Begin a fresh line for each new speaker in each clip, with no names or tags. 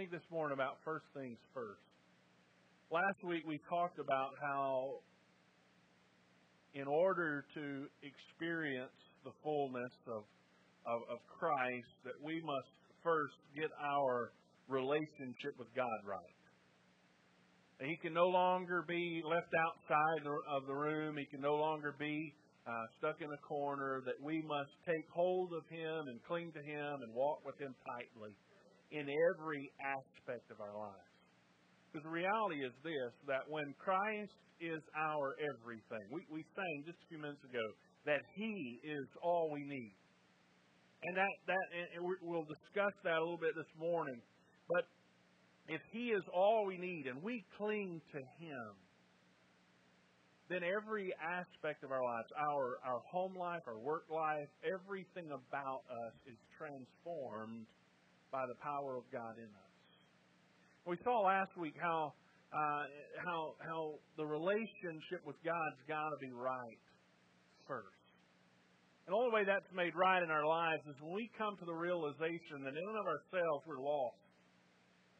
think this morning about first things first. Last week we talked about how, in order to experience the fullness of, of, of Christ, that we must first get our relationship with God right. He can no longer be left outside of the room. He can no longer be uh, stuck in a corner. That we must take hold of Him and cling to Him and walk with Him tightly in every aspect of our lives. Because the reality is this that when Christ is our everything, we, we sang just a few minutes ago that He is all we need. And that, that and we'll discuss that a little bit this morning. But if He is all we need and we cling to Him, then every aspect of our lives, our, our home life, our work life, everything about us is transformed by the power of God in us. We saw last week how uh, how how the relationship with God's got to be right first. And the only way that's made right in our lives is when we come to the realization that in and of ourselves we're lost.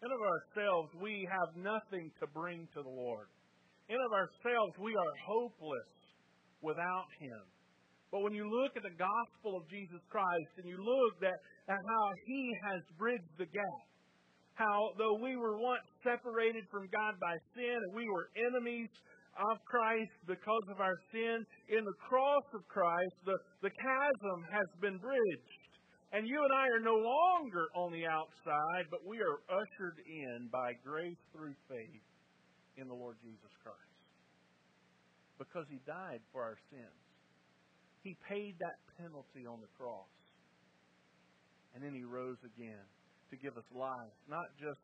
In of ourselves, we have nothing to bring to the Lord. In of ourselves, we are hopeless without Him. But when you look at the gospel of Jesus Christ and you look at, at how He has bridged the gap, how though we were once separated from God by sin and we were enemies of Christ because of our sin, in the cross of Christ, the, the chasm has been bridged. And you and I are no longer on the outside, but we are ushered in by grace through faith in the Lord Jesus Christ. Because he died for our sins. He paid that penalty on the cross. And then he rose again to give us life, not just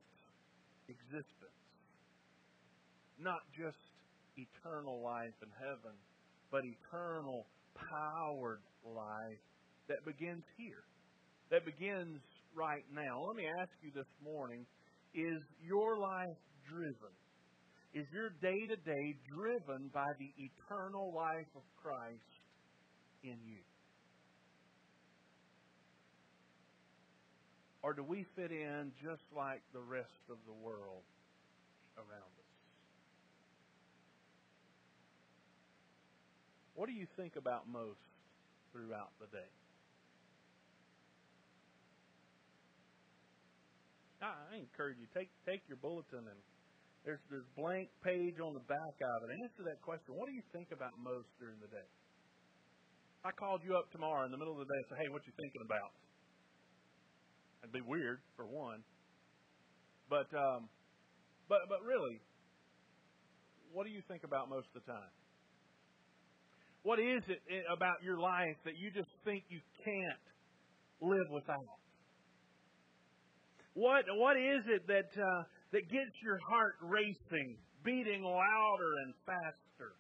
existence, not just eternal life in heaven, but eternal powered life that begins here that begins right now. Let me ask you this morning is your life driven? Is your day to day driven by the eternal life of Christ in you? Or do we fit in just like the rest of the world around us? What do you think about most throughout the day? I encourage you take take your bulletin and there's there's blank page on the back of it. Answer that question. What do you think about most during the day? I called you up tomorrow in the middle of the day and said, "Hey, what you thinking about?" It'd be weird for one, but um, but but really, what do you think about most of the time? What is it about your life that you just think you can't live without? What what is it that uh, that gets your heart racing, beating louder and faster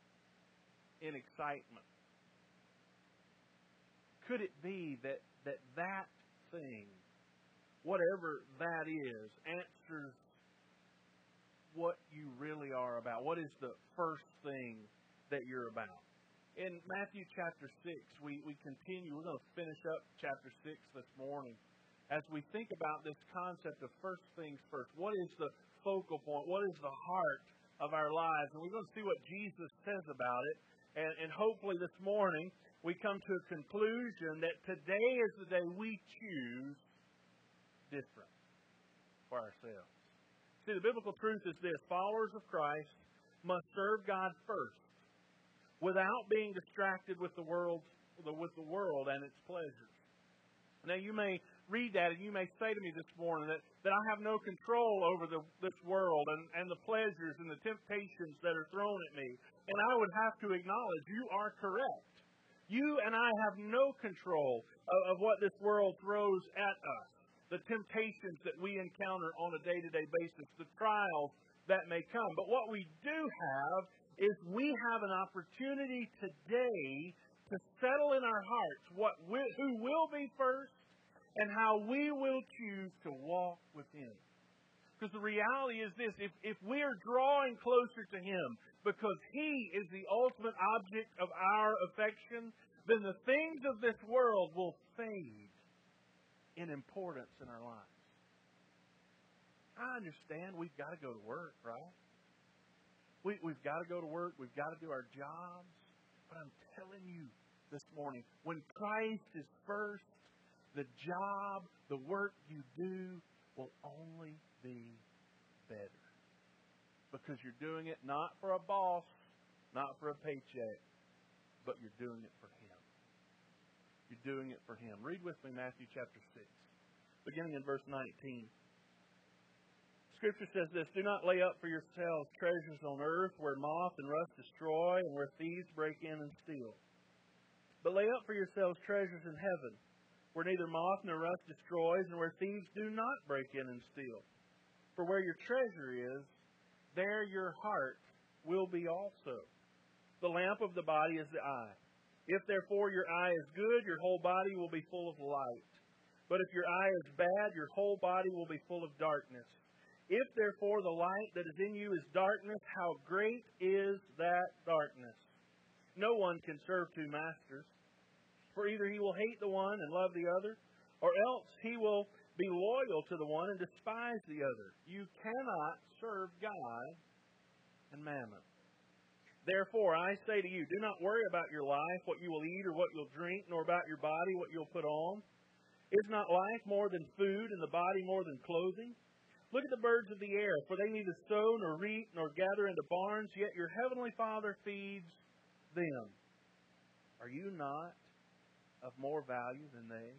in excitement? Could it be that that that thing, whatever that is, answers what you really are about? What is the first thing that you're about? In Matthew chapter 6, we, we continue. We're going to finish up chapter 6 this morning as we think about this concept of first things first, what is the focal point? What is the heart of our lives? And we're going to see what Jesus says about it. And, and hopefully this morning we come to a conclusion that today is the day we choose different for ourselves. See, the biblical truth is this followers of Christ must serve God first without being distracted with the world with the world and its pleasures. Now you may read that and you may say to me this morning that, that I have no control over the, this world and, and the pleasures and the temptations that are thrown at me. And I would have to acknowledge you are correct. You and I have no control of, of what this world throws at us, the temptations that we encounter on a day to day basis, the trials that may come. But what we do have is we have an opportunity today to settle in our hearts what will, who will be first and how we will choose to walk with Him. Because the reality is this if, if we are drawing closer to Him because He is the ultimate object of our affection, then the things of this world will fade in importance in our lives. I understand we've got to go to work, right? We, we've got to go to work. We've got to do our jobs. But I'm telling you this morning, when Christ is first, the job, the work you do will only be better. Because you're doing it not for a boss, not for a paycheck, but you're doing it for Him. You're doing it for Him. Read with me Matthew chapter 6, beginning in verse 19. Scripture says this Do not lay up for yourselves treasures on earth where moth and rust destroy and where thieves break in and steal. But lay up for yourselves treasures in heaven where neither moth nor rust destroys and where thieves do not break in and steal. For where your treasure is, there your heart will be also. The lamp of the body is the eye. If therefore your eye is good, your whole body will be full of light. But if your eye is bad, your whole body will be full of darkness. If therefore the light that is in you is darkness, how great is that darkness? No one can serve two masters. For either he will hate the one and love the other, or else he will be loyal to the one and despise the other. You cannot serve God and mammon. Therefore, I say to you, do not worry about your life, what you will eat or what you'll drink, nor about your body, what you'll put on. Is not life more than food, and the body more than clothing? Look at the birds of the air, for they neither sow nor reap nor gather into barns, yet your heavenly Father feeds them. Are you not of more value than they?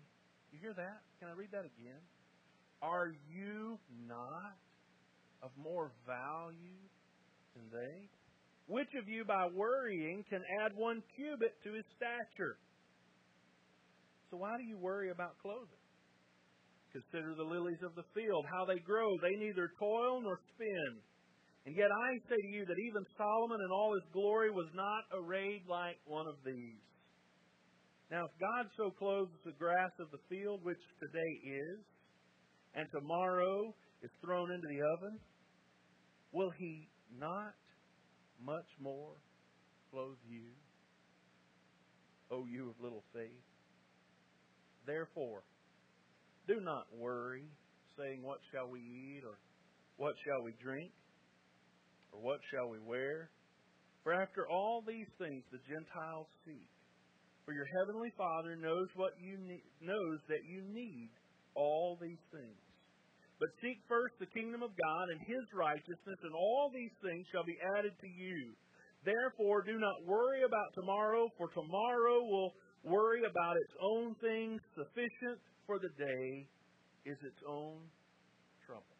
You hear that? Can I read that again? Are you not of more value than they? Which of you, by worrying, can add one cubit to his stature? So why do you worry about clothing? Consider the lilies of the field, how they grow. They neither toil nor spin. And yet I say to you that even Solomon in all his glory was not arrayed like one of these. Now, if God so clothes the grass of the field, which today is, and tomorrow is thrown into the oven, will he not much more clothe you, O you of little faith? Therefore, do not worry, saying, What shall we eat, or what shall we drink, or what shall we wear? For after all these things the Gentiles seek. For your heavenly Father knows what you need, knows that you need all these things. But seek first the kingdom of God and his righteousness, and all these things shall be added to you. Therefore, do not worry about tomorrow, for tomorrow will worry about its own things. Sufficient for the day is its own trouble.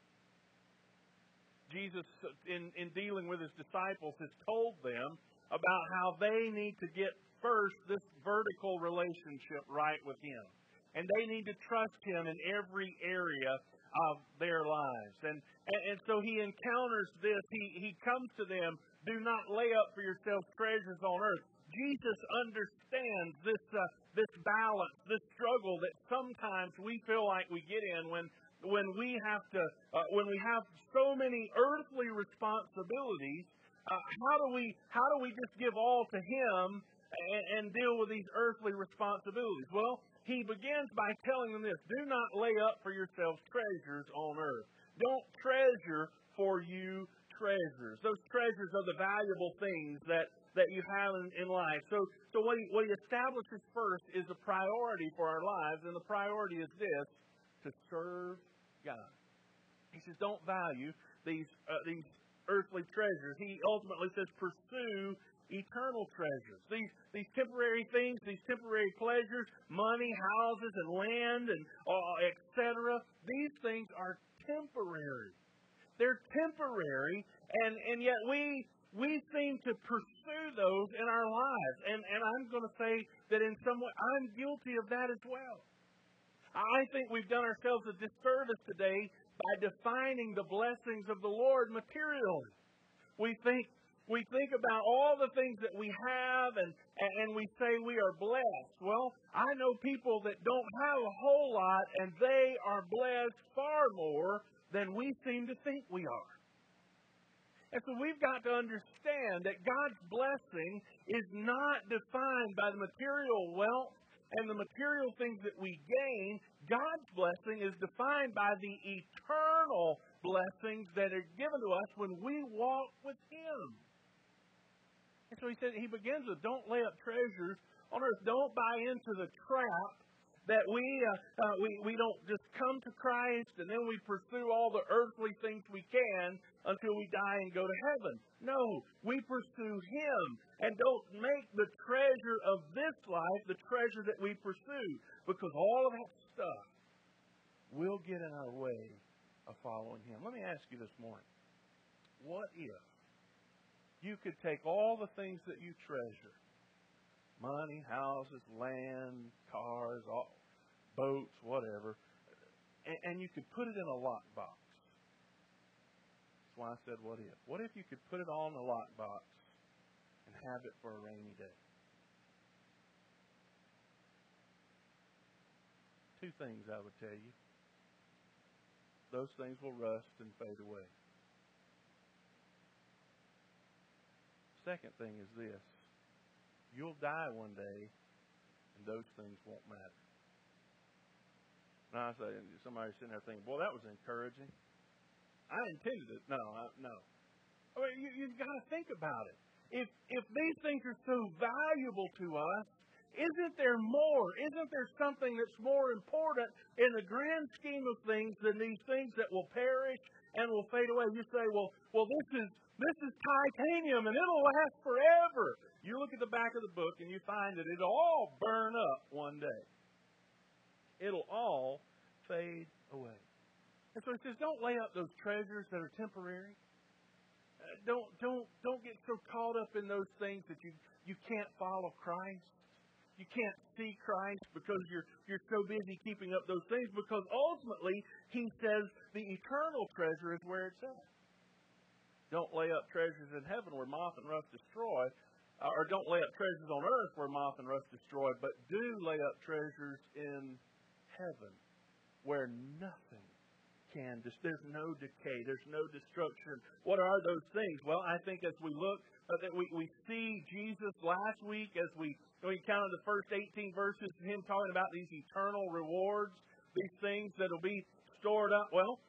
Jesus, in, in dealing with his disciples, has told them about how they need to get first this vertical relationship right with him. And they need to trust him in every area of their lives. And, and, and so he encounters this. He, he comes to them, do not lay up for yourselves treasures on earth. Jesus understands this uh, this balance, this struggle that sometimes we feel like we get in when when we have to uh, when we have so many earthly responsibilities. Uh, how do we how do we just give all to Him and, and deal with these earthly responsibilities? Well, He begins by telling them this: Do not lay up for yourselves treasures on earth. Don't treasure for you treasures. Those treasures are the valuable things that that you have in, in life. So, so what, he, what he establishes first is a priority for our lives, and the priority is this to serve God. He says, don't value these, uh, these earthly treasures. He ultimately says, pursue eternal treasures. These, these temporary things, these temporary pleasures, money, houses, and land, and uh, etc., these things are temporary. They're temporary, and, and yet we we seem to pursue those in our lives. And, and I'm going to say that in some way, I'm guilty of that as well. I think we've done ourselves a disservice today by defining the blessings of the Lord materially. We think we think about all the things that we have and, and we say we are blessed. Well, I know people that don't have a whole lot and they are blessed far more than we seem to think we are. And so we've got to understand that God's blessing is not defined by the material wealth and the material things that we gain, God's blessing is defined by the eternal blessings that are given to us when we walk with Him. And so he said, he begins with, don't lay up treasures on earth. Don't buy into the trap that we, uh, uh, we, we don't just come to Christ and then we pursue all the earthly things we can until we die and go to heaven. No, we pursue Him and don't make the treasure of this life the treasure that we pursue because all of that stuff will get in our way of following Him. Let me ask you this morning what if you could take all the things that you treasure money, houses, land, cars, all, boats, whatever, and, and you could put it in a lockbox. That's why I said, what if? What if you could put it all in a lockbox and have it for a rainy day? Two things I would tell you. Those things will rust and fade away. Second thing is this you'll die one day, and those things won't matter. Now I say, somebody's sitting there thinking, "Boy, that was encouraging." I intended it. No, I, no. I mean, you, you've got to think about it. If if these things are so valuable to us, isn't there more? Isn't there something that's more important in the grand scheme of things than these things that will perish and will fade away? You say, well, well, this is this is titanium and it'll last forever. You look at the back of the book and you find that it'll all burn up one day it'll all fade away. And so he says, don't lay up those treasures that are temporary. Uh, don't don't don't get so caught up in those things that you you can't follow Christ. You can't see Christ because you're you're so busy keeping up those things. Because ultimately, he says the eternal treasure is where it's at. Don't lay up treasures in heaven where moth and rust destroy, or don't lay up treasures on earth where moth and rust destroy, but do lay up treasures in heaven where nothing can, there's no decay, there's no destruction. What are those things? Well, I think as we look, uh, that we, we see Jesus last week as we, we counted the first 18 verses, him talking about these eternal rewards, these things that will be stored up. Well,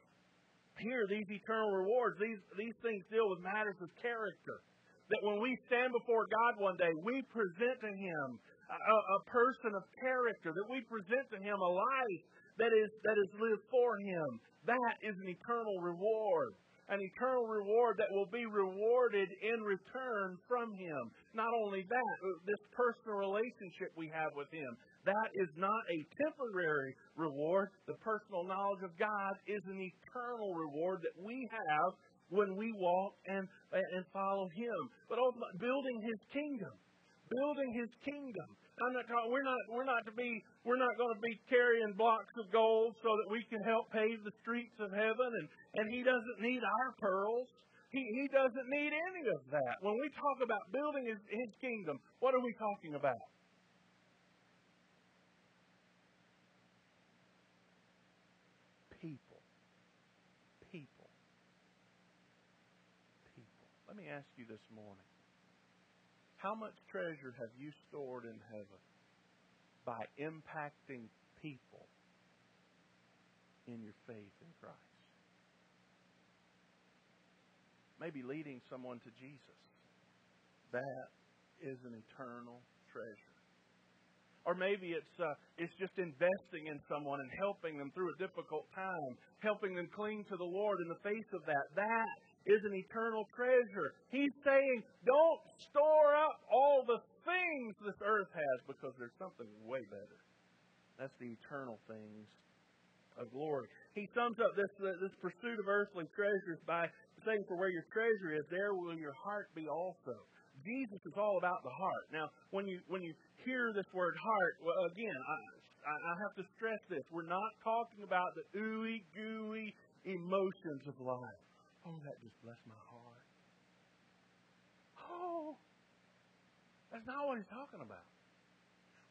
here, these eternal rewards, these, these things deal with matters of character. That when we stand before God one day, we present to Him a, a person of character, that we present to him a life that is, that is lived for him. That is an eternal reward. An eternal reward that will be rewarded in return from him. Not only that, this personal relationship we have with him. That is not a temporary reward. The personal knowledge of God is an eternal reward that we have when we walk and, and follow him. But oh, building his kingdom building his kingdom. I'm not talking, we're not we're not to be we're not going to be carrying blocks of gold so that we can help pave the streets of heaven and and he doesn't need our pearls. He he doesn't need any of that. When we talk about building his, his kingdom, what are we talking about? People. People. People. Let me ask you this morning. How much treasure have you stored in heaven by impacting people in your faith in Christ? Maybe leading someone to Jesus. That is an eternal treasure. Or maybe it's uh, it's just investing in someone and helping them through a difficult time, helping them cling to the Lord in the face of that. That is an eternal treasure. He's saying, don't store up all the things this earth has because there's something way better. That's the eternal things of glory. He sums up this uh, this pursuit of earthly treasures by saying, "For where your treasure is, there will your heart be also." Jesus is all about the heart. Now, when you when you hear this word heart, well, again, I I have to stress this: we're not talking about the ooey gooey emotions of life. Oh, that just blessed my heart. Oh, that's not what he's talking about.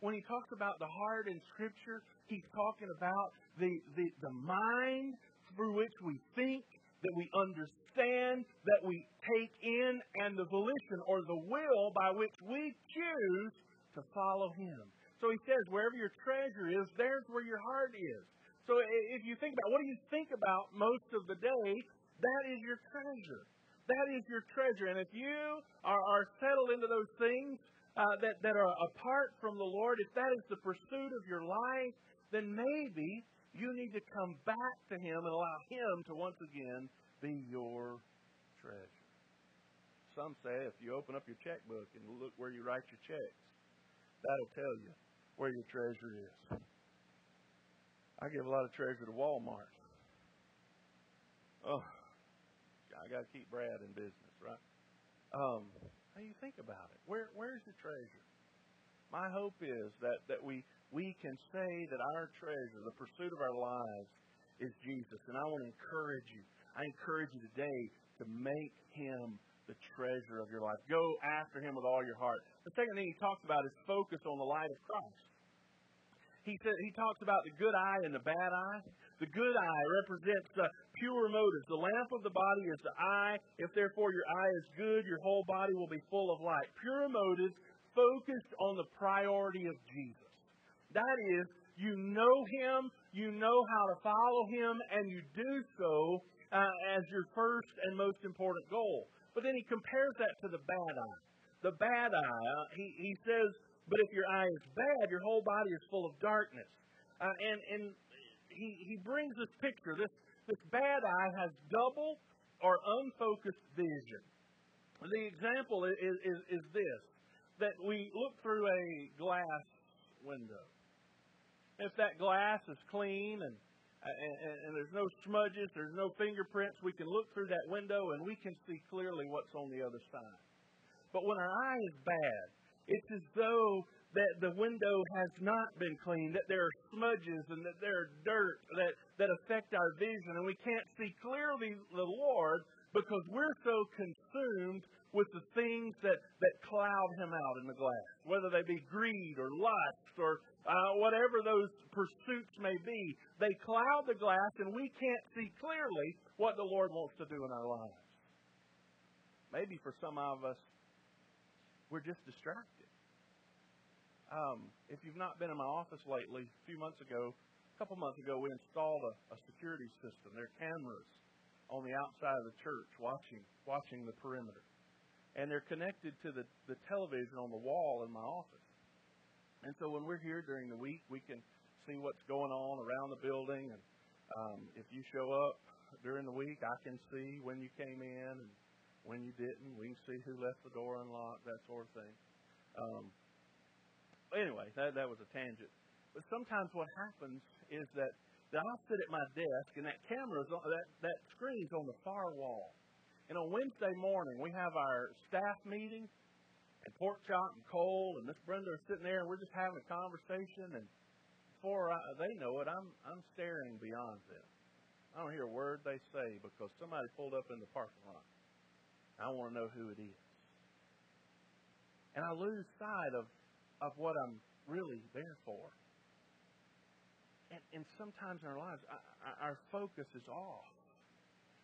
When he talks about the heart in Scripture, he's talking about the, the, the mind through which we think, that we understand, that we take in, and the volition or the will by which we choose to follow him. So he says, wherever your treasure is, there's where your heart is. So if you think about what do you think about most of the day, that is your treasure. That is your treasure. And if you are, are settled into those things uh, that, that are apart from the Lord, if that is the pursuit of your life, then maybe you need to come back to Him and allow Him to once again be your treasure. Some say if you open up your checkbook and look where you write your checks, that'll tell you where your treasure is. I give a lot of treasure to Walmart. Oh, I got to keep Brad in business, right? Um, how you think about it? Where where's the treasure? My hope is that that we we can say that our treasure, the pursuit of our lives, is Jesus. And I want to encourage you. I encourage you today to make him the treasure of your life. Go after him with all your heart. The second thing he talks about is focus on the light of Christ he said he talks about the good eye and the bad eye. The good eye represents the pure motives. The lamp of the body is the eye. If therefore your eye is good, your whole body will be full of light. Pure motives focused on the priority of Jesus. That is, you know Him, you know how to follow Him, and you do so uh, as your first and most important goal. But then he compares that to the bad eye. The bad eye, uh, he, he says, but if your eye is bad, your whole body is full of darkness. Uh, and and he, he brings this picture. This, this bad eye has double or unfocused vision. The example is, is, is this that we look through a glass window. If that glass is clean uh, and, and, and there's no smudges, there's no fingerprints, we can look through that window and we can see clearly what's on the other side. But when our eye is bad, it's as though that the window has not been cleaned, that there are smudges and that there are dirt that, that affect our vision, and we can't see clearly the Lord because we're so consumed with the things that, that cloud him out in the glass, whether they be greed or lust or uh, whatever those pursuits may be. They cloud the glass, and we can't see clearly what the Lord wants to do in our lives. Maybe for some of us, we're just distracted. Um, if you've not been in my office lately, a few months ago, a couple months ago, we installed a, a security system. There are cameras on the outside of the church watching watching the perimeter, and they're connected to the the television on the wall in my office. And so when we're here during the week, we can see what's going on around the building. And um, if you show up during the week, I can see when you came in and when you didn't. We can see who left the door unlocked, that sort of thing. Um, anyway, that, that was a tangent. But sometimes what happens is that, that I'll sit at my desk and that camera is on, that, that screen's on the far wall. And on Wednesday morning, we have our staff meeting, and Pork Chop and Cole and Miss Brenda are sitting there, and we're just having a conversation. And before I, they know it, I'm I'm staring beyond them. I don't hear a word they say because somebody pulled up in the parking lot. I want to know who it is, and I lose sight of of what I'm really there for. And, and sometimes in our lives, our focus is off.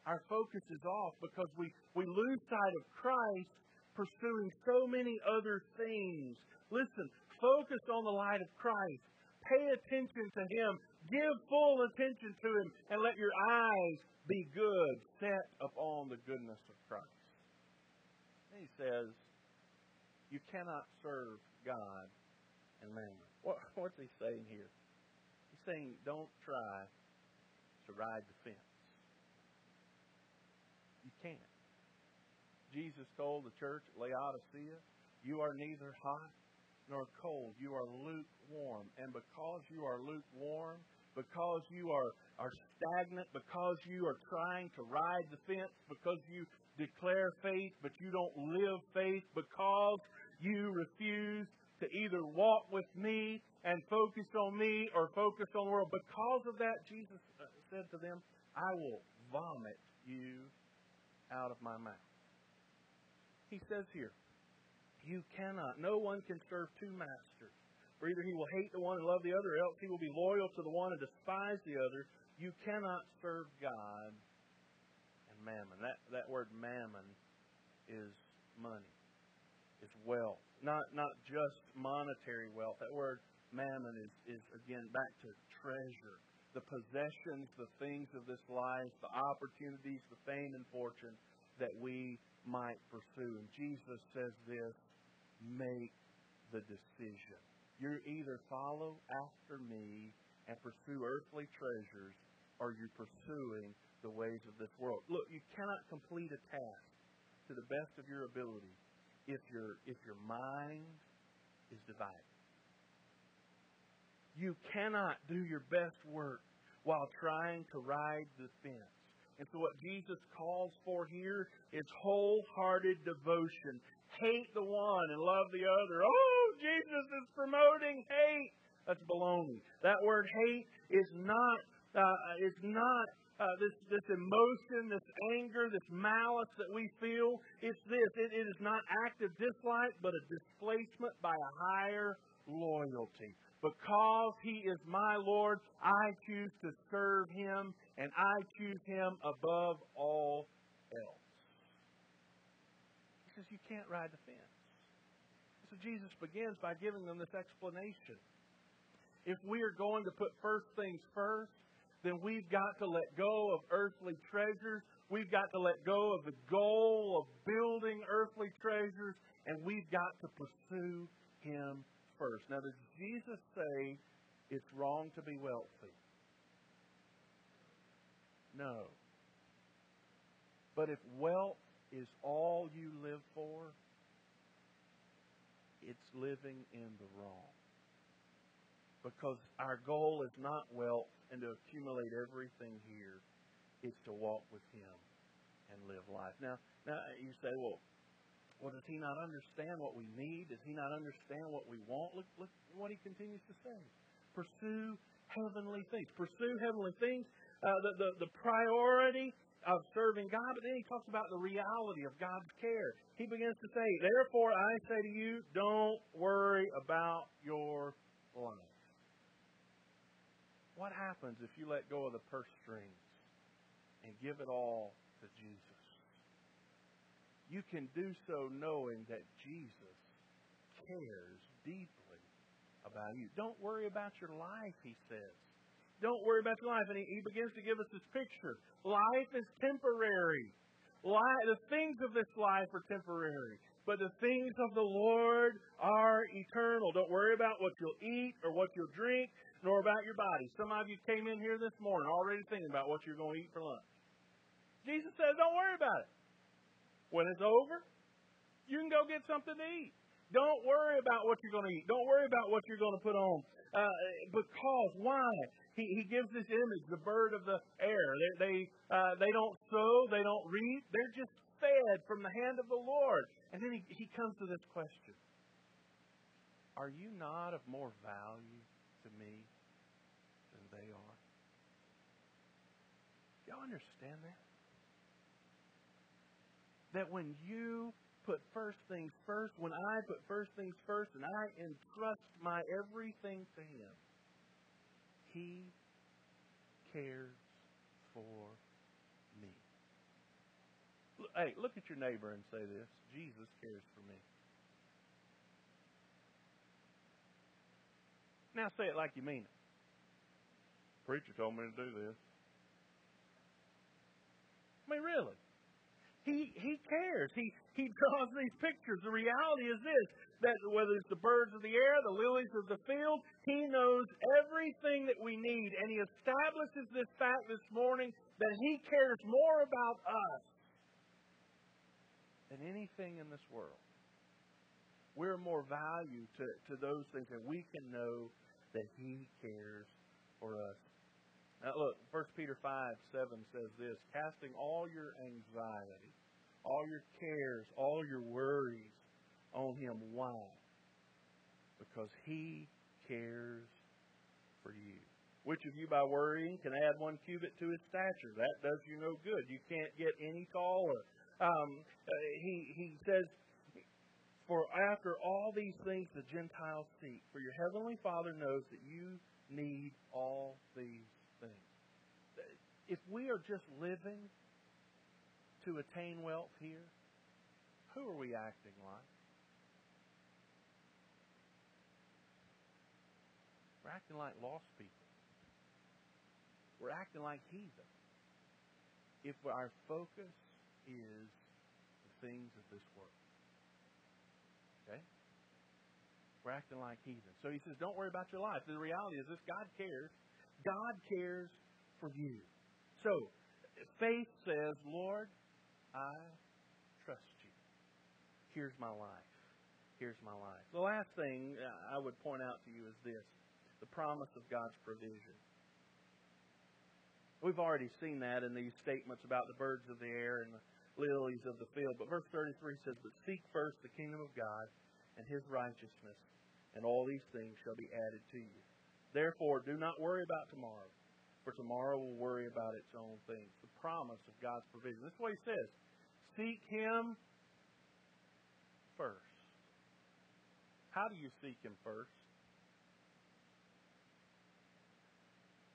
Our focus is off because we, we lose sight of Christ pursuing so many other things. Listen, focus on the light of Christ. Pay attention to Him. Give full attention to Him. And let your eyes be good, set upon the goodness of Christ. And he says, You cannot serve God and mammon. What, what's he saying here? He's saying, don't try to ride the fence. You can't. Jesus told the church at Laodicea, You are neither hot nor cold. You are lukewarm. And because you are lukewarm, because you are, are stagnant, because you are trying to ride the fence, because you declare faith but you don't live faith, because you refuse to either walk with me and focus on me or focus on the world. Because of that, Jesus uh, said to them, I will vomit you out of my mouth. He says here, you cannot, no one can serve two masters. For either he will hate the one and love the other, or else he will be loyal to the one and despise the other. You cannot serve God and mammon. That, that word mammon is money, is wealth not not just monetary wealth. That word mammon is, is again back to treasure. The possessions, the things of this life, the opportunities, the fame and fortune that we might pursue. And Jesus says this make the decision. You either follow after me and pursue earthly treasures, or you're pursuing the ways of this world. Look, you cannot complete a task to the best of your ability if your if your mind is divided. You cannot do your best work while trying to ride the fence. And so what Jesus calls for here is wholehearted devotion. Hate the one and love the other. Oh, Jesus is promoting hate. That's baloney. That word hate is not uh, is not uh, this this emotion, this anger, this malice that we feel. It's this. It, it is not active dislike, but a displacement by a higher loyalty. Because he is my Lord, I choose to serve him, and I choose him above all else. He says, You can't ride the fence. So Jesus begins by giving them this explanation. If we are going to put first things first, then we've got to let go of earthly treasures. We've got to let go of the goal of building earthly treasures, and we've got to pursue Him first. Now, does Jesus say it's wrong to be wealthy? No. But if wealth is all you live for, it's living in the wrong. Because our goal is not wealth and to accumulate everything here. It's to walk with Him and live life. Now, now you say, well, well, does He not understand what we need? Does He not understand what we want? Look, look what He continues to say. Pursue heavenly things. Pursue heavenly things. Uh, the, the, the priority of serving God, but then he talks about the reality of God's care. He begins to say, Therefore I say to you, don't worry about your life. What happens if you let go of the purse strings and give it all to Jesus? You can do so knowing that Jesus cares deeply about you. Don't worry about your life, he says. Don't worry about your life. And he, he begins to give us this picture. Life is temporary. Life, the things of this life are temporary. But the things of the Lord are eternal. Don't worry about what you'll eat or what you'll drink nor about your body. Some of you came in here this morning already thinking about what you're going to eat for lunch. Jesus says, don't worry about it. When it's over, you can go get something to eat. Don't worry about what you're going to eat. Don't worry about what you're going to put on. Uh, because why? He, he gives this image, the bird of the air. They they, uh, they don't sow, they don't reap. They're just fed from the hand of the Lord. And then he, he comes to this question: Are you not of more value to me they are. Y'all understand that? That when you put first things first, when I put first things first, and I entrust my everything to Him, He cares for me. Hey, look at your neighbor and say this Jesus cares for me. Now say it like you mean it. Preacher told me to do this. I mean, really. He he cares. He he draws these pictures. The reality is this that whether it's the birds of the air, the lilies of the field, he knows everything that we need. And he establishes this fact this morning that he cares more about us than anything in this world. We're more value to, to those things, and we can know that He cares for us. Now, look, 1 Peter 5 7 says this casting all your anxiety, all your cares, all your worries on Him. Why? Because He cares for you. Which of you, by worrying, can add one cubit to his stature? That does you no good. You can't get any taller. Um, uh, he, he says, for after all these things the Gentiles seek, for your heavenly Father knows that you need all these If we are just living to attain wealth here, who are we acting like? We're acting like lost people. We're acting like heathen. If our focus is the things of this world. Okay? We're acting like heathen. So he says, don't worry about your life. The reality is this God cares. God cares for you. So, faith says, Lord, I trust you. Here's my life. Here's my life. The last thing I would point out to you is this the promise of God's provision. We've already seen that in these statements about the birds of the air and the lilies of the field. But verse 33 says, But seek first the kingdom of God and his righteousness, and all these things shall be added to you. Therefore, do not worry about tomorrow, for tomorrow will worry about its own things. The promise of God's provision. This is what he says Seek him first. How do you seek him first?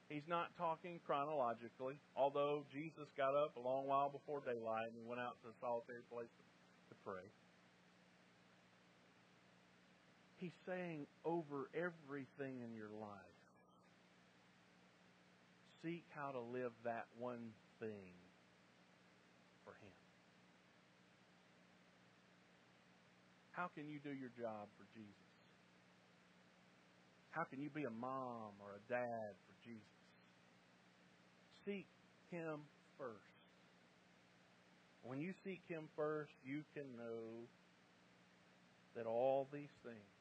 He's not talking chronologically, although Jesus got up a long while before daylight and went out to a solitary place to pray. He's saying over everything in your life, seek how to live that one thing for Him. How can you do your job for Jesus? How can you be a mom or a dad for Jesus? seek Him first. When you seek Him first, you can know that all these things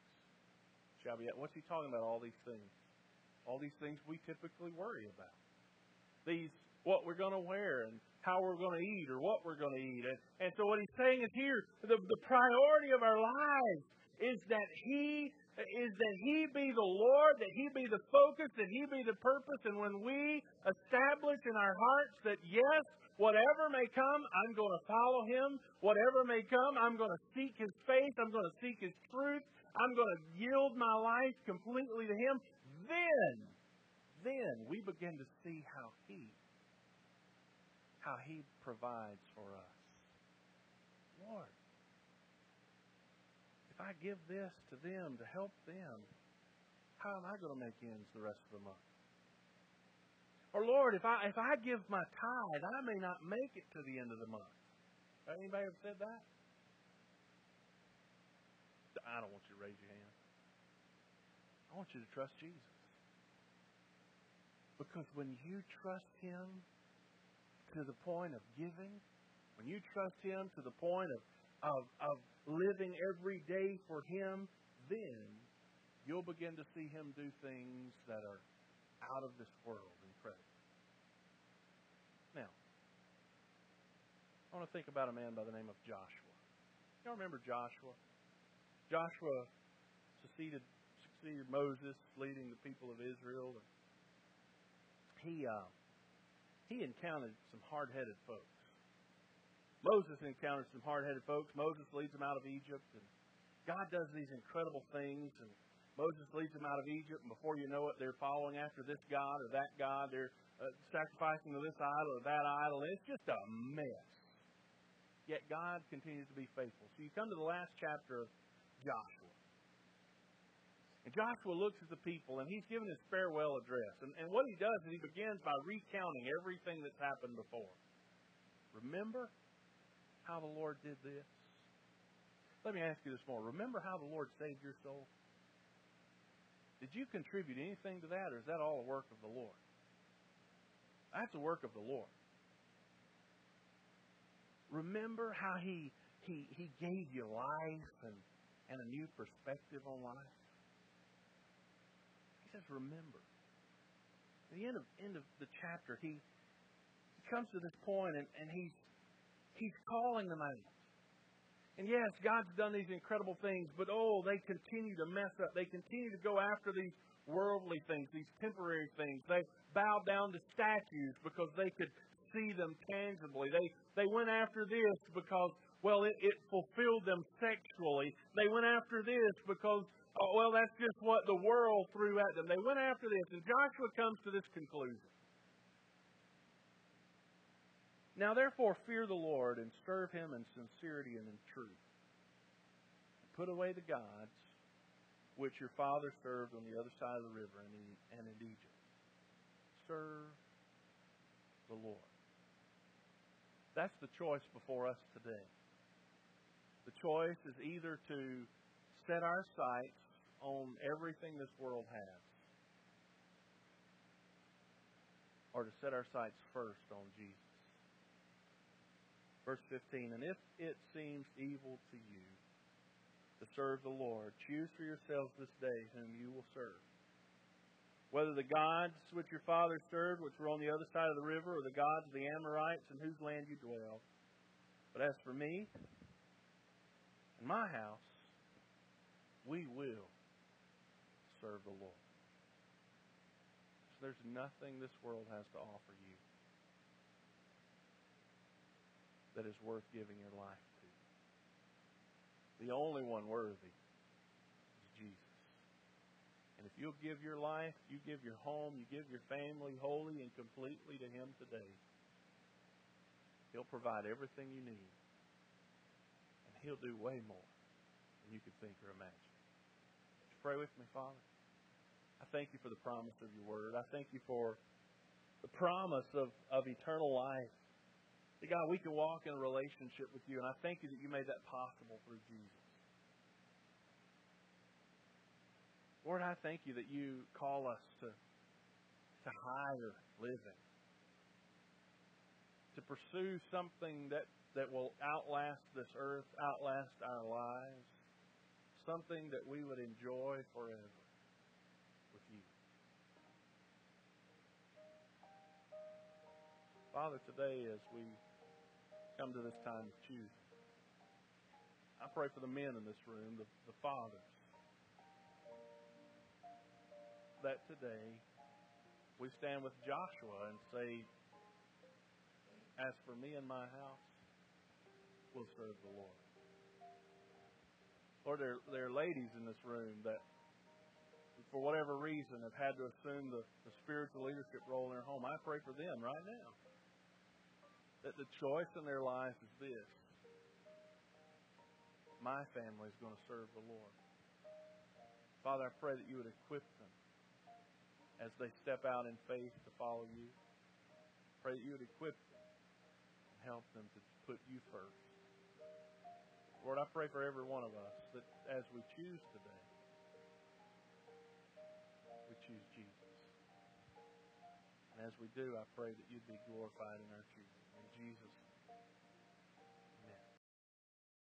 What's He talking about? All these things. All these things we typically worry about. These, what we're going to wear and how we're going to eat or what we're going to eat. And, and so what He's saying is here, the, the priority of our lives is that He is that He be the Lord, that He be the focus, that He be the purpose. And when we establish in our hearts that, yes, whatever may come, I'm going to follow Him. Whatever may come, I'm going to seek His face. I'm going to seek His truth. I'm going to yield my life completely to Him. Then, then we begin to see how He, how He provides for us. Lord, if I give this to them to help them, how am I going to make ends the rest of the month? Or Lord, if I if I give my tithe, I may not make it to the end of the month. Anybody ever said that? I don't want you to raise your hand. I want you to trust Jesus. Because when you trust Him to the point of giving, when you trust Him to the point of, of, of living every day for Him, then you'll begin to see Him do things that are out of this world incredible. Now, I want to think about a man by the name of Joshua. Y'all remember Joshua? Joshua succeeded succeeded Moses leading the people of Israel. He uh, he encountered some hard-headed folks. Moses encounters some hard headed folks. Moses leads them out of Egypt, and God does these incredible things. And Moses leads them out of Egypt, and before you know it, they're following after this God or that God. They're uh, sacrificing to this idol or that idol. It's just a mess. Yet God continues to be faithful. So you come to the last chapter of Joshua. And Joshua looks at the people, and he's given his farewell address. And, and what he does is he begins by recounting everything that's happened before. Remember how the Lord did this? Let me ask you this more. Remember how the Lord saved your soul? Did you contribute anything to that, or is that all a work of the Lord? That's a work of the Lord. Remember how He He He gave you life and, and a new perspective on life? He says, remember. At the end of end of the chapter, he, he comes to this point and, and he's He's calling them out. And yes, God's done these incredible things, but oh, they continue to mess up. They continue to go after these worldly things, these temporary things. They bow down to statues because they could see them tangibly. They they went after this because well, it, it fulfilled them sexually. They went after this because oh, well, that's just what the world threw at them. They went after this, and Joshua comes to this conclusion. Now therefore fear the Lord and serve him in sincerity and in truth. Put away the gods which your father served on the other side of the river and in, and in Egypt. Serve the Lord. That's the choice before us today. The choice is either to set our sights on everything this world has or to set our sights first on Jesus. Verse 15, and if it seems evil to you to serve the Lord, choose for yourselves this day whom you will serve. Whether the gods which your fathers served, which were on the other side of the river, or the gods of the Amorites in whose land you dwell. But as for me and my house, we will serve the Lord. So there's nothing this world has to offer you that is worth giving your life to. The only one worthy is Jesus. And if you'll give your life, you give your home, you give your family wholly and completely to Him today, He'll provide everything you need. He'll do way more than you could think or imagine. Would you pray with me, Father? I thank you for the promise of your word. I thank you for the promise of, of eternal life. That God, we can walk in a relationship with you, and I thank you that you made that possible through Jesus. Lord, I thank you that you call us to, to higher living, to pursue something that, that will outlast this earth, outlast our lives, something that we would enjoy forever with you. Father, today as we come to this time of choosing, I pray for the men in this room, the, the fathers, that today we stand with Joshua and say, As for me and my house, we'll serve the Lord. Lord, there, there are ladies in this room that, for whatever reason, have had to assume the, the spiritual leadership role in their home. I pray for them right now that the choice in their life is this my family is going to serve the Lord. Father, I pray that you would equip them as they step out in faith to follow you. Pray that you would equip them and help them to put you first. Lord, I pray for every one of us that as we choose today, we choose Jesus. And as we do, I pray that you'd be glorified in our choosing. In Jesus'